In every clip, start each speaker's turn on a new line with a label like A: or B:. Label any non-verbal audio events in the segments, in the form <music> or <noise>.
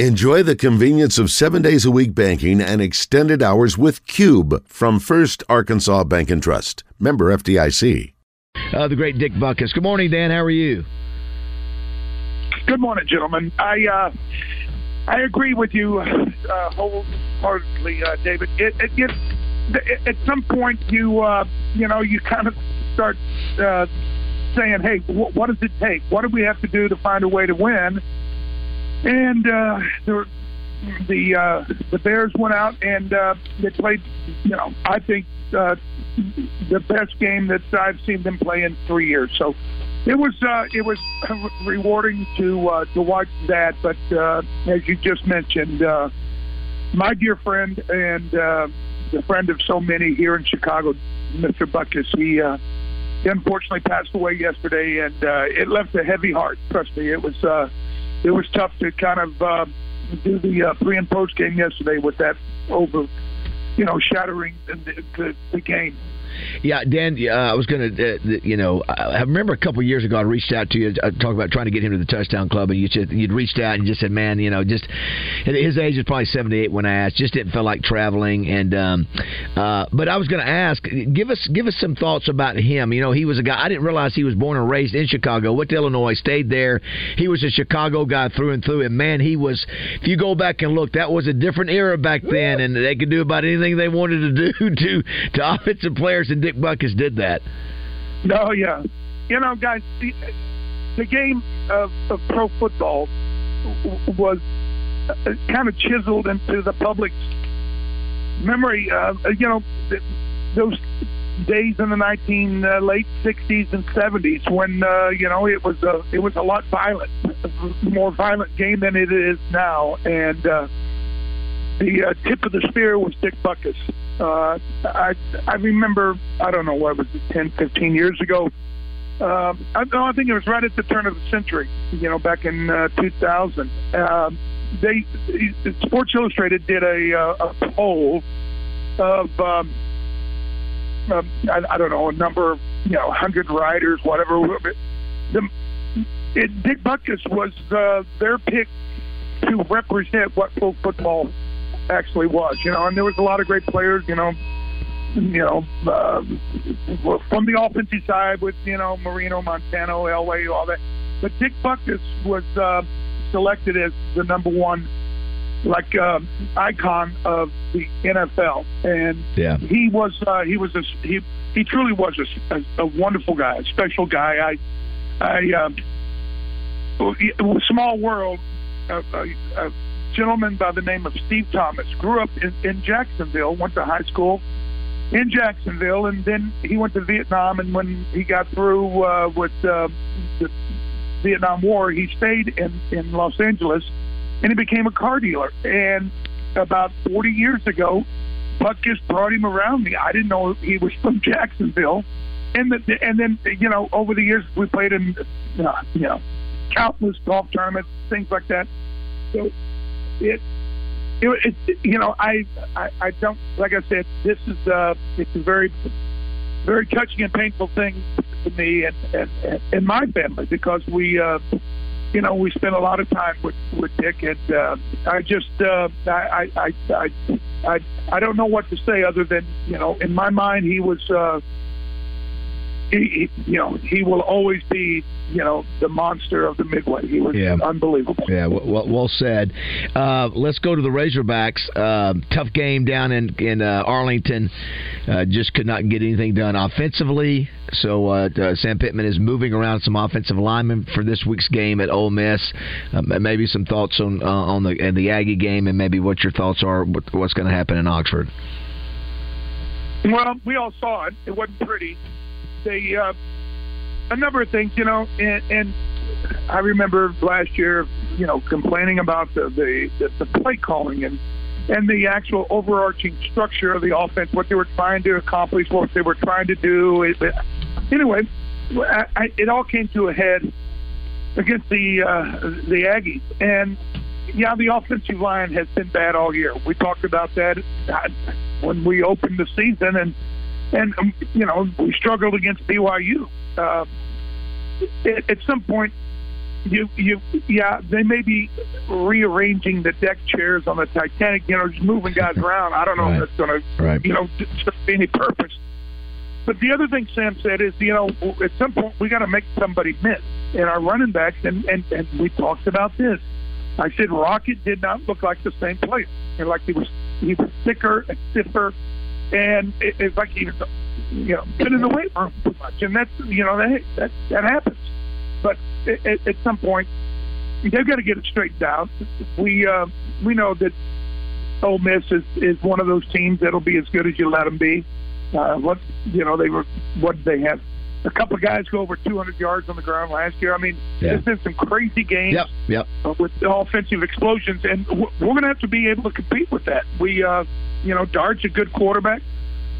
A: Enjoy the convenience of seven days a week banking and extended hours with Cube from First Arkansas Bank and Trust. Member FDIC.
B: Uh, the great Dick Butkus. Good morning, Dan. How are you?
C: Good morning, gentlemen. I uh, I agree with you uh, wholeheartedly, uh, David. It, it, it, at some point, you uh, you know you kind of start uh, saying, "Hey, wh- what does it take? What do we have to do to find a way to win?" And uh, the the uh, the Bears went out and uh, they played. You know, I think uh, the best game that I've seen them play in three years. So it was uh, it was rewarding to uh, to watch that. But uh, as you just mentioned, uh, my dear friend and uh, the friend of so many here in Chicago, Mr. Butkus, he. Uh, unfortunately passed away yesterday, and uh, it left a heavy heart. Trust me, it was uh, it was tough to kind of uh, do the uh, pre and post game yesterday with that over, you know, shattering the, the, the game.
B: Yeah, Dan, uh, I was going to, uh, you know, I remember a couple years ago I reached out to you, uh, talking about trying to get him to the touchdown club, and you said you'd reached out and just said, man, you know, just his age is probably seventy eight when I asked, just didn't feel like traveling, and um, uh, but I was going to ask, give us give us some thoughts about him. You know, he was a guy I didn't realize he was born and raised in Chicago, went to Illinois, stayed there. He was a Chicago guy through and through, and man, he was. If you go back and look, that was a different era back then, and they could do about anything they wanted to do <laughs> to to offensive players, and Dick Butkus did that.
C: No, yeah. You know, guys, the, the game of, of pro football was uh, kind of chiseled into the public's memory. Uh, you know, those days in the 19 uh, late 60s and 70s when uh, you know it was a it was a lot violent, more violent game than it is now, and uh, the uh, tip of the spear was Dick Butkus. Uh, I I remember I don't know what was it 10, 15 years ago. Uh, I, no, I think it was right at the turn of the century. You know, back in uh, 2000. Uh, they Sports Illustrated did a, uh, a poll of um, uh, I, I don't know a number of you know hundred riders, whatever. The, it, Dick Butkus was uh, their pick to represent what pro football actually was. You know, and there was a lot of great players. You know, you know, uh, from the offensive side with you know Marino, Montana, Elway, all that. But Dick Butkus was uh, selected as the number one like uh, icon of the NFL, and
B: yeah.
C: he was uh, he was a he he truly was a, a, a wonderful guy, a special guy. I I uh, small world. Uh, uh, uh, gentleman by the name of Steve Thomas grew up in, in Jacksonville, went to high school in Jacksonville, and then he went to Vietnam. And when he got through uh, with uh, the Vietnam War, he stayed in in Los Angeles, and he became a car dealer. And about 40 years ago, Butkus brought him around me. I didn't know he was <laughs> from Jacksonville, and the, and then you know over the years we played in uh, you know countless golf tournaments, things like that. So it, it, it you know, I, I, I don't, like I said, this is, uh, it's a very, very touching and painful thing to me and, and, and my family because we, uh, you know, we spent a lot of time with, with Dick and, uh, I just, uh, I, I, I, I, I don't know what to say other than, you know, in my mind, he was, uh, he, he, you know, he will always be, you know, the monster of the Midway. He was
B: yeah.
C: unbelievable.
B: Yeah, well, well said. Uh, let's go to the Razorbacks. Uh, tough game down in in uh, Arlington. Uh, just could not get anything done offensively. So uh, uh, Sam Pittman is moving around some offensive linemen for this week's game at Ole Miss. maybe some thoughts on on the the Aggie game, and maybe what your thoughts are. What, what's going to happen in Oxford?
C: Well, we all saw it. It wasn't pretty they uh, a number of things, you know, and, and I remember last year, you know, complaining about the the, the, play calling and and the actual overarching structure of the offense, what they were trying to accomplish, what they were trying to do. Anyway, it all came to a head against the uh, the Aggies, and yeah, the offensive line has been bad all year. We talked about that when we opened the season, and and um, you know we struggled against BYU. Uh, at, at some point, you you yeah they may be rearranging the deck chairs on the Titanic, you know, just moving guys <laughs> around. I don't know right. if that's going
B: right.
C: to you know serve any purpose. But the other thing Sam said is, you know, at some point we got to make somebody miss. And our running backs, and, and and we talked about this. I said Rocket did not look like the same player, and like he was he was thicker and stiffer, and it, it's like you know, been in the weight room too much, and that's you know that that that happens. But at, at some point, they've got to get it straightened out. We uh, we know that Ole Miss is is one of those teams that'll be as good as you let them be. Uh, what you know they were what they have a couple of guys go over 200 yards on the ground last year. I mean, yeah. there's been some crazy games
B: yep, yep.
C: Uh, with offensive explosions, and we're going to have to be able to compete with that. We, uh, you know, Dart's a good quarterback.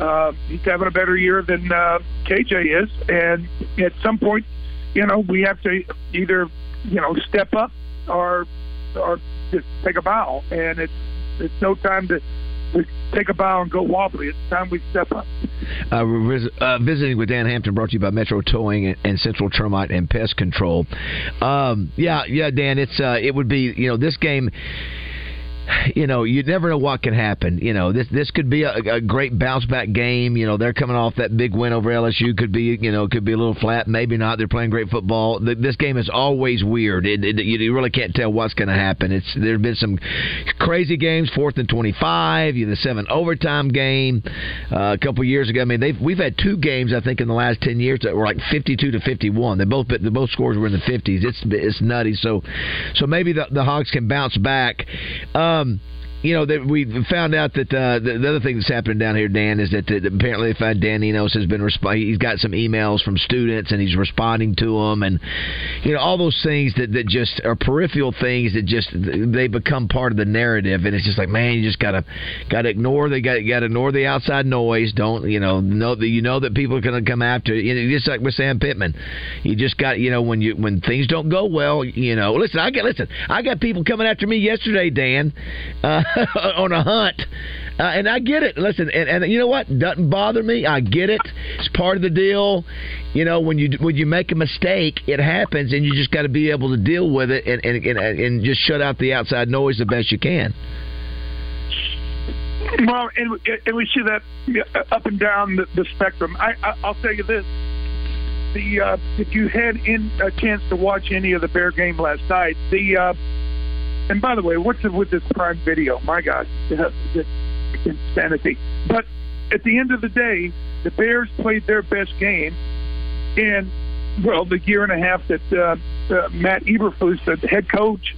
C: Uh, he's having a better year than uh, KJ is, and at some point, you know, we have to either, you know, step up or or just take a bow, and it's it's no time to we take a bow and go wobbly. It's time we step up. Uh,
B: vis- uh, visiting with Dan Hampton, brought to you by Metro Towing and, and Central Termite and Pest Control. Um, yeah, yeah, Dan. It's uh, it would be you know this game <sighs> you know, you never know what can happen. You know, this this could be a, a great bounce back game. You know, they're coming off that big win over LSU. Could be, you know, it could be a little flat. Maybe not. They're playing great football. This game is always weird. It, it, you really can't tell what's going to happen. It's there've been some crazy games, fourth and twenty five. You The seven overtime game uh, a couple years ago. I mean, they've we've had two games I think in the last ten years that were like fifty two to fifty one. They both the both scores were in the fifties. It's it's nutty. So so maybe the the Hogs can bounce back. Um, you know, that we found out that uh, the, the, other thing that's happening down here, Dan, is that, that apparently they found Dan Enos has been resp- he's got some emails from students and he's responding to them, and you know all those things that, that just are peripheral things that just they become part of the narrative, and it's just like man, you just gotta gotta ignore they got gotta ignore the outside noise. Don't you know know that you know that people are to come after you. Know, just like with Sam Pittman, you just got you know when you when things don't go well, you know. Listen, I get listen, I got people coming after me yesterday, Dan. Uh, <laughs> <laughs> on a hunt. Uh, and I get it. Listen, and, and you know what? Doesn't bother me. I get it. It's part of the deal. You know, when you when you make a mistake, it happens, and you just got to be able to deal with it and, and and and just shut out the outside noise the best you can.
C: Well, and, and we see that up and down the, the spectrum. I, I, I'll tell you this: the uh, if you had in a chance to watch any of the Bear game last night, the uh, and by the way, what's with this Prime Video? My God, it's insanity. But at the end of the day, the Bears played their best game in well the year and a half that uh, uh, Matt Eberflus, the head coach,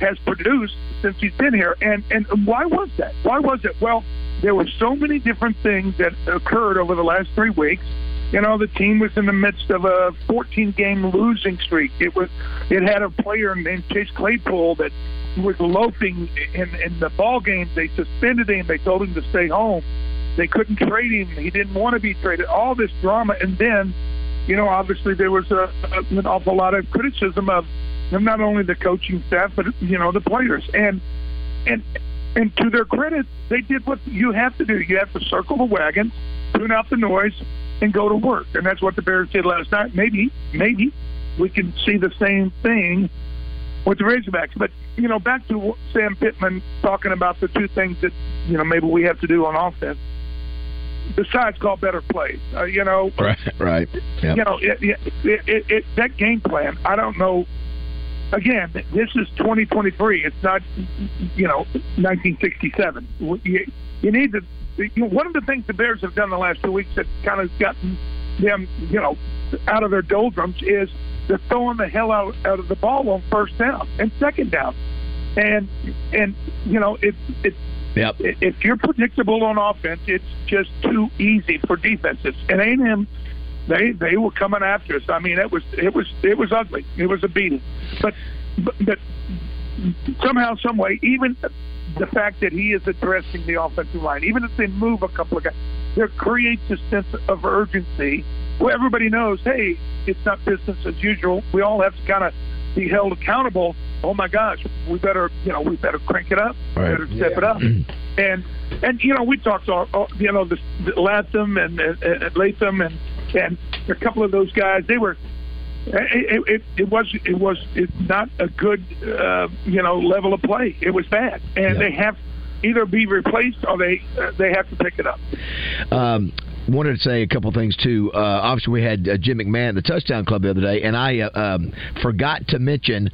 C: has produced since he's been here. And and why was that? Why was it? Well, there were so many different things that occurred over the last three weeks you know, the team was in the midst of a 14 game losing streak. It was it had a player named Chase Claypool that was loafing in in the ball game. They suspended him. They told him to stay home. They couldn't trade him. He didn't want to be traded. All this drama, and then, you know, obviously there was a, an awful lot of criticism of not only the coaching staff but you know the players. And and and to their credit, they did what you have to do. You have to circle the wagons, tune out the noise, and go to work. And that's what the Bears did last night. Maybe, maybe we can see the same thing with the Razorbacks. But you know, back to Sam Pittman talking about the two things that you know maybe we have to do on offense. Besides, call better plays. Uh, you know,
B: right, right.
C: Yep. You know, it, it, it, it, that game plan. I don't know. Again, this is 2023. It's not, you know, 1967. You, you need to. You know, one of the things the Bears have done the last two weeks that kind of gotten them, you know, out of their doldrums is they're throwing the hell out, out of the ball on first down and second down. And and you know if it
B: Yep.
C: If you're predictable on offense, it's just too easy for defenses. And A&M, they they were coming after us. I mean, it was it was it was ugly. It was a beating. But but, but somehow, some way, even the fact that he is addressing the offensive line, even if they move a couple of guys, there creates a sense of urgency well, everybody knows, hey, it's not business as usual. We all have to kind of be held accountable. Oh my gosh, we better, you know, we better crank it up.
B: Right.
C: Better step yeah. it up. and and you know, we talked, to all, you know, the, the Latham and, and, and Latham and and a couple of those guys. They were It, it, it was it was it not a good uh, you know level of play. It was bad, and yeah. they have either be replaced or they uh, they have to pick it up.
B: Um, wanted to say a couple things too. Uh, obviously, we had uh, Jim McMahon, at the Touchdown Club, the other day, and I uh, um, forgot to mention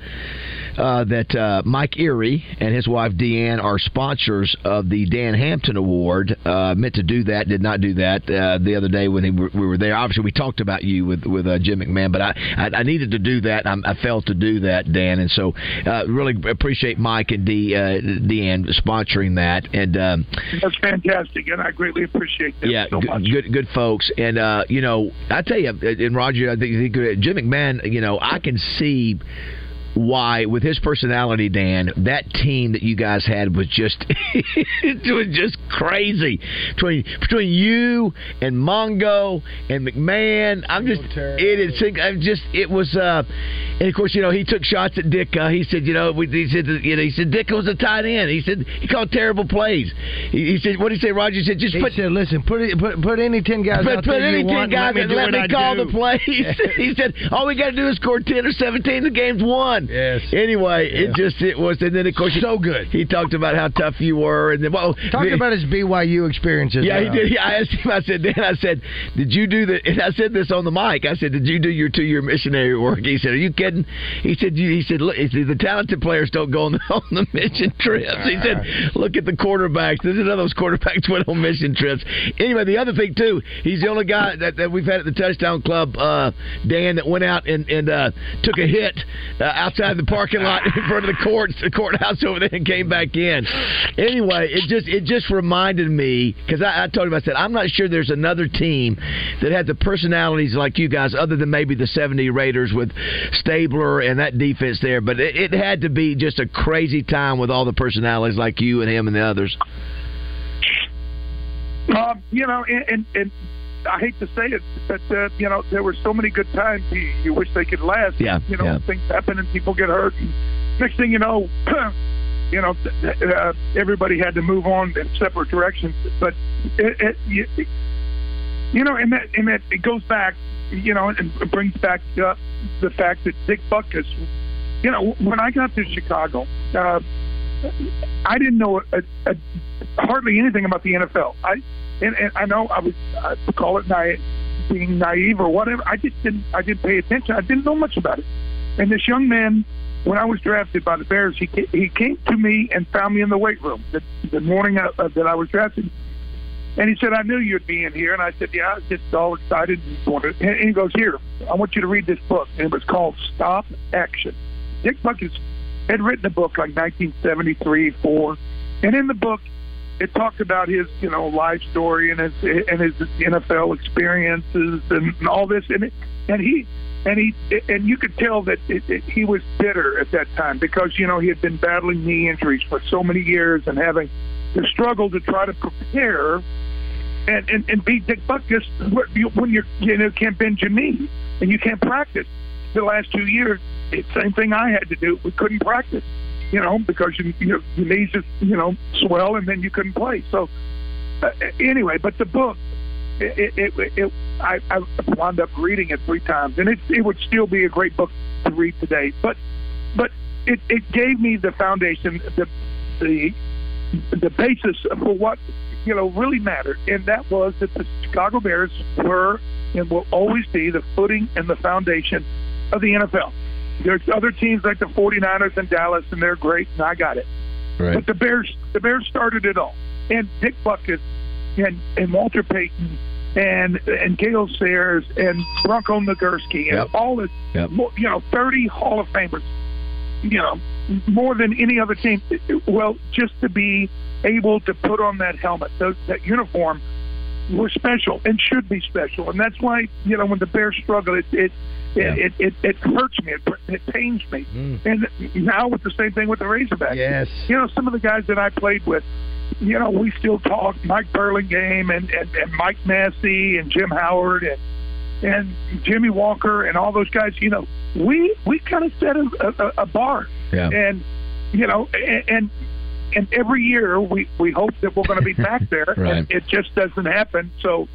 B: uh, that uh, Mike Erie and his wife Deanne are sponsors of the Dan Hampton Award. Uh, meant to do that, did not do that the other day when we were there. Obviously, we talked about you with with Jim McMahon, but I, I, I needed to do that. I, I failed to do that, Dan, and so really appreciate Mike and De, Deanne sponsoring that. And um,
C: that's fantastic, and I greatly appreciate that.
B: Yeah,
C: so
B: good, good, good folks. And uh, you know, I tell you, and Roger, I think Jim McMahon. You know, I can see why, with his personality, Dan, that team that you guys had was just <laughs> it was just crazy between between you and Mongo and McMahon. I'm just it is I'm just it was uh and of course you know he took shots at Dick. Uh, he said you know he said you know he said Dick was a tight end. He said he called terrible plays. He, he said what did he say? Roger He said just
D: he
B: put
D: said listen put it, put put any ten guys
B: put, put any
D: ten
B: guys
D: and
B: let me,
D: let
B: me call
D: do.
B: the plays. <laughs> he said all we got to do is score ten or seventeen. The game's won.
D: Yes.
B: Anyway, it just it was, and then of course
D: so good.
B: He talked about how tough you were, and then well,
D: talking about his BYU experiences.
B: Yeah, he did. Yeah, I asked him. I said, Dan, I said, did you do the? And I said this on the mic. I said, did you do your two year missionary work? He said, are you kidding? He said, he said, look, he said, the talented players don't go on the, <laughs> on the mission trips. He said, look at the quarterbacks. This is of those quarterbacks <laughs> went on mission trips. Anyway, the other thing too, he's the only guy that, that we've had at the touchdown club, uh, Dan, that went out and and uh, took a hit uh, outside the parking lot <laughs> in front of the court the courthouse over there and came back in. Anyway, it just it just reminded me because I, I told him I said I'm not sure there's another team that had the personalities like you guys, other than maybe the '70 Raiders with Stabler and that defense there. But it, it had to be just a crazy time with all the personalities like you and him and the others.
C: Um, you know, and, and, and I hate to say it, but uh, you know there were so many good times. You, you wish they could last.
B: Yeah,
C: you know
B: yeah.
C: things happen and people get hurt. And next thing you know, <clears throat> you know uh, everybody had to move on in separate directions. But it, it, you, you know, and that and that it goes back, you know, and it brings back uh, the fact that Dick Butkus. You know, when I got to Chicago, uh, I didn't know a, a, hardly anything about the NFL. I and, and I know I was I call it naive, being naive or whatever. I just didn't I didn't pay attention. I didn't know much about it. And this young man, when I was drafted by the Bears, he he came to me and found me in the weight room the, the morning of, uh, that I was drafted. And he said, "I knew you'd be in here." And I said, "Yeah." I was just all excited and wanted. And he goes, "Here, I want you to read this book." And it was called Stop Action. Dick Butkus had written a book like 1973, four, and in the book it talked about his you know life story and his and his NFL experiences and all this and it, and he and he and you could tell that it, it, he was bitter at that time because you know he had been battling knee injuries for so many years and having the struggle to try to prepare and and, and beat Dick Butkus when you're you know can't bend your knee and you can't practice. The last two years, it's same thing I had to do. We couldn't practice you know, because you, your, your knees just, you know, swell and then you couldn't play. So, uh, anyway, but the book, it, it, it, it I, I wound up reading it three times, and it, it would still be a great book to read today. But, but it, it gave me the foundation, the, the, the basis for what you know really mattered, and that was that the Chicago Bears were and will always be the footing and the foundation of the NFL. There's other teams like the 49ers and Dallas, and they're great, and I got it.
B: Right.
C: But the Bears, the Bears started it all, and Dick Butkus, and and Walter Payton, and and Gale Sayers, and Bronco Nagurski, and
B: yep.
C: all the
B: yep.
C: you know, 30 Hall of Famers, you know, more than any other team. Well, just to be able to put on that helmet, those, that uniform, were special and should be special, and that's why you know when the Bears struggle, it it
B: yeah.
C: it, it, it hurts me. It, it pains me.
B: Mm.
C: And now with the same thing with the Razorbacks.
D: Yes.
C: You know, some of the guys that I played with, you know, we still talk. Mike Burlingame and, and, and Mike Massey and Jim Howard and and Jimmy Walker and all those guys. You know, we we kind of set a, a, a bar.
B: Yeah.
C: And you know, and, and and every year we we hope that we're going to be back <laughs> there,
B: right.
C: and it just doesn't happen. So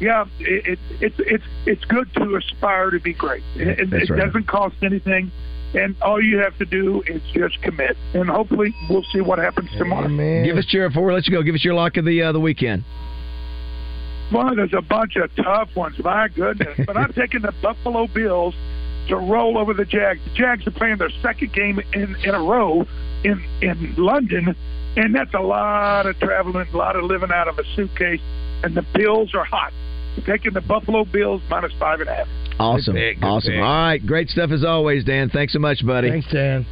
C: yeah, it, it, it's it's it's good to aspire to be great. It,
B: That's
C: it
B: right.
C: doesn't cost anything, and all you have to do is just commit. And hopefully, we'll see what happens tomorrow.
D: Amen.
B: Give us your before we let you go. Give us your lock of the uh, the weekend.
C: Well, there's a bunch of tough ones. My goodness, but I'm <laughs> taking the Buffalo Bills to roll over the Jags. The Jags are playing their second game in in a row in in London, and that's a lot of traveling, a lot of living out of a suitcase. And the Bills are hot. Taking the Buffalo Bills minus five and a half.
B: Awesome,
D: Good pick, good
B: awesome.
D: pick.
B: All right, great stuff as always, Dan. Thanks so much, buddy.
D: Thanks, Dan.